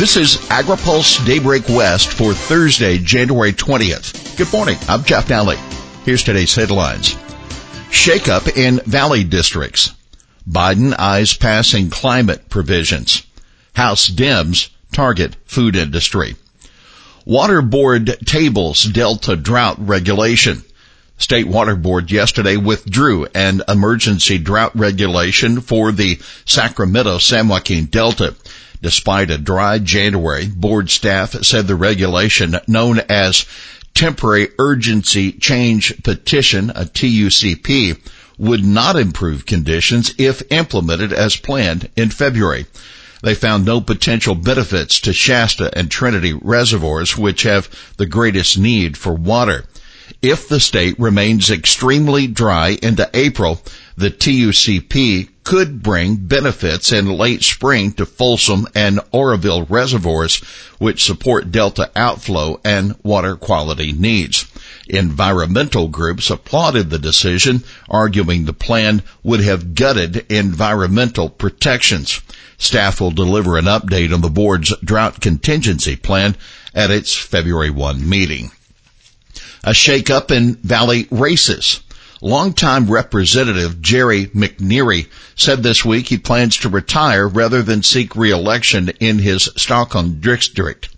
This is AgriPulse Daybreak West for Thursday, January 20th. Good morning. I'm Jeff Nalley. Here's today's headlines. Shakeup in Valley districts. Biden eyes passing climate provisions. House Dems target food industry. Water Board tables Delta drought regulation. State Water Board yesterday withdrew an emergency drought regulation for the Sacramento San Joaquin Delta. Despite a dry January, board staff said the regulation known as Temporary Urgency Change Petition, a TUCP, would not improve conditions if implemented as planned in February. They found no potential benefits to Shasta and Trinity reservoirs, which have the greatest need for water. If the state remains extremely dry into April, the TUCP could bring benefits in late spring to Folsom and Oroville reservoirs, which support delta outflow and water quality needs. Environmental groups applauded the decision, arguing the plan would have gutted environmental protections. Staff will deliver an update on the board's drought contingency plan at its February 1 meeting. A shakeup in Valley races. Longtime Representative Jerry McNerney said this week he plans to retire rather than seek re-election in his Stockton district.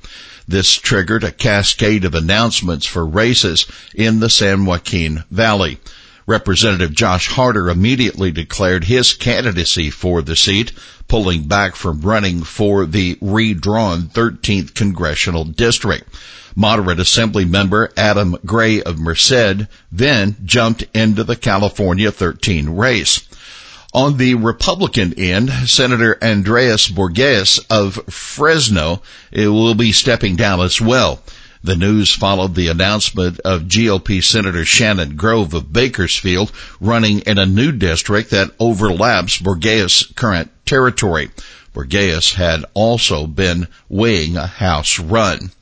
This triggered a cascade of announcements for races in the San Joaquin Valley. Representative Josh Harder immediately declared his candidacy for the seat, pulling back from running for the redrawn 13th congressional district. Moderate Assembly member Adam Gray of Merced then jumped into the California 13 race. On the Republican end, Senator Andreas Borgeas of Fresno will be stepping down as well. The news followed the announcement of GOP Senator Shannon Grove of Bakersfield running in a new district that overlaps Borgeas' current territory. Borgeas had also been weighing a House run.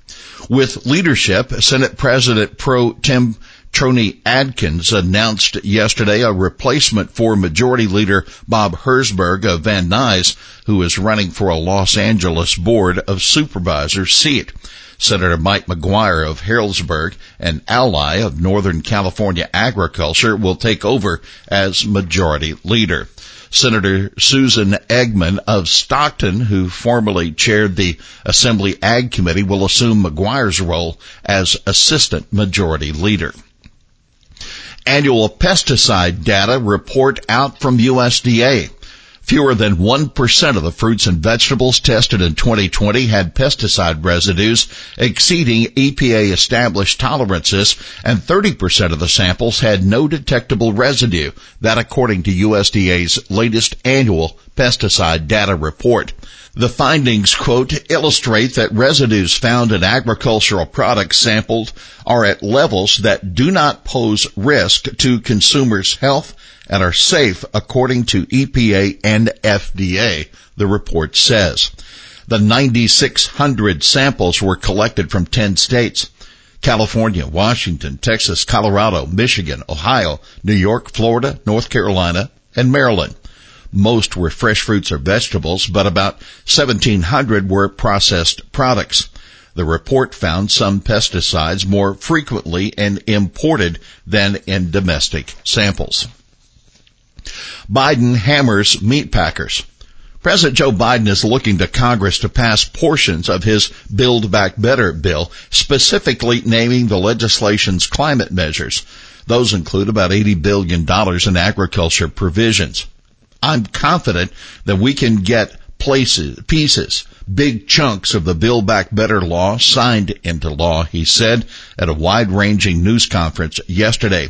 With leadership, Senate President Pro Tem Toni Atkins announced yesterday a replacement for Majority Leader Bob Hertzberg of Van Nuys, who is running for a Los Angeles Board of Supervisors seat. Senator Mike McGuire of Healdsburg, an ally of Northern California agriculture, will take over as Majority Leader. Senator Susan Eggman of Stockton, who formerly chaired the Assembly Ag Committee, will assume McGuire's role as Assistant Majority Leader. Annual pesticide data report out from USDA. Fewer than 1% of the fruits and vegetables tested in 2020 had pesticide residues exceeding EPA established tolerances and 30% of the samples had no detectable residue. That according to USDA's latest annual pesticide data report. The findings, quote, illustrate that residues found in agricultural products sampled are at levels that do not pose risk to consumers' health and are safe according to EPA and FDA, the report says. The 9,600 samples were collected from 10 states. California, Washington, Texas, Colorado, Michigan, Ohio, New York, Florida, North Carolina, and Maryland. Most were fresh fruits or vegetables, but about 1700 were processed products. The report found some pesticides more frequently in imported than in domestic samples. Biden hammers meat packers. President Joe Biden is looking to Congress to pass portions of his Build Back Better bill, specifically naming the legislation's climate measures. Those include about $80 billion in agriculture provisions. I'm confident that we can get places, pieces, big chunks of the Build Back Better law signed into law, he said at a wide ranging news conference yesterday.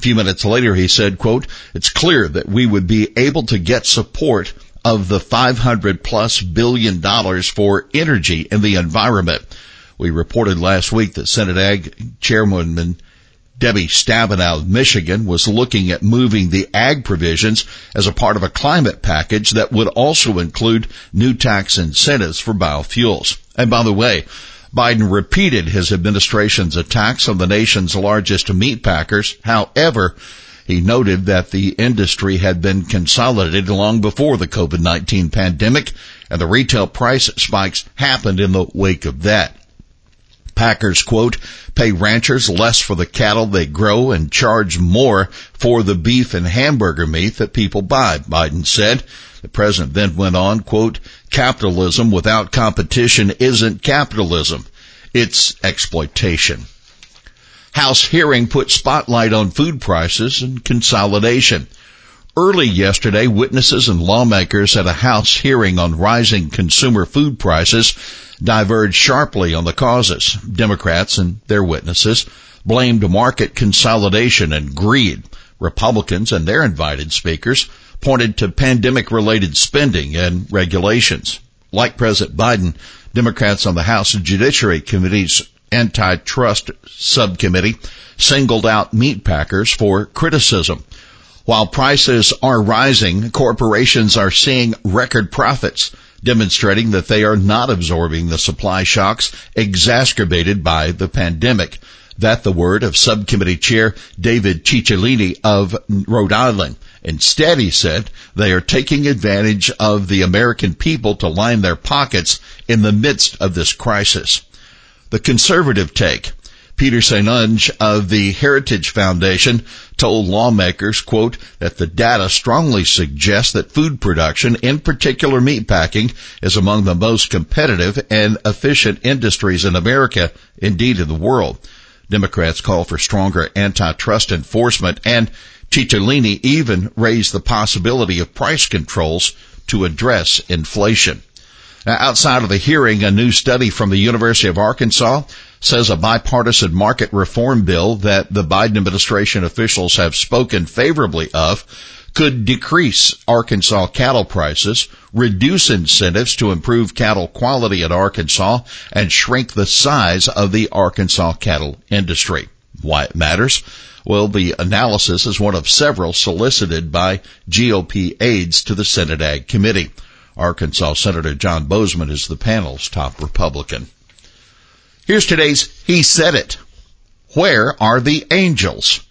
A few minutes later, he said, quote, it's clear that we would be able to get support of the 500 plus billion dollars for energy and the environment. We reported last week that Senate Ag Chairwoman Debbie Stabenow of Michigan was looking at moving the ag provisions as a part of a climate package that would also include new tax incentives for biofuels. And by the way, Biden repeated his administration's attacks on the nation's largest meat packers. However, he noted that the industry had been consolidated long before the COVID-19 pandemic and the retail price spikes happened in the wake of that. Packers, quote, pay ranchers less for the cattle they grow and charge more for the beef and hamburger meat that people buy, Biden said. The president then went on, quote, capitalism without competition isn't capitalism. It's exploitation. House hearing put spotlight on food prices and consolidation. Early yesterday, witnesses and lawmakers at a House hearing on rising consumer food prices diverged sharply on the causes. Democrats and their witnesses blamed market consolidation and greed. Republicans and their invited speakers pointed to pandemic related spending and regulations. Like President Biden, Democrats on the House Judiciary Committee's antitrust subcommittee singled out meat packers for criticism. While prices are rising, corporations are seeing record profits, demonstrating that they are not absorbing the supply shocks exacerbated by the pandemic. That the word of subcommittee chair David Cicilline of Rhode Island. Instead, he said, they are taking advantage of the American people to line their pockets in the midst of this crisis. The conservative take. Peter St. Onge of the Heritage Foundation told lawmakers, quote, that the data strongly suggests that food production, in particular meatpacking, is among the most competitive and efficient industries in America, indeed in the world. Democrats call for stronger antitrust enforcement and Cicilline even raised the possibility of price controls to address inflation. Now, outside of the hearing, a new study from the University of Arkansas says a bipartisan market reform bill that the Biden administration officials have spoken favorably of could decrease Arkansas cattle prices, reduce incentives to improve cattle quality in Arkansas, and shrink the size of the Arkansas cattle industry. Why it matters? Well, the analysis is one of several solicited by GOP aides to the Senate Ag Committee. Arkansas Senator John Boozman is the panel's top Republican. Here's today's He Said It. Where are the angels?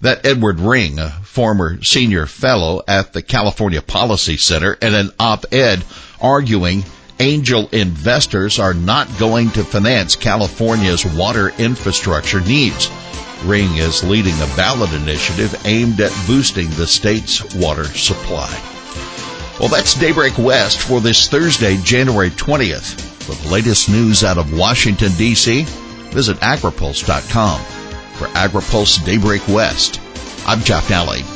That Edward Ring, a former senior fellow at the California Policy Center, in an op-ed arguing angel investors are not going to finance California's water infrastructure needs. Ring is leading a ballot initiative aimed at boosting the state's water supply. Well, that's Daybreak West for this Thursday, January 20th. For the latest news out of Washington, D.C., visit agripulse.com. For AgriPulse Daybreak West, I'm Jeff Nalley.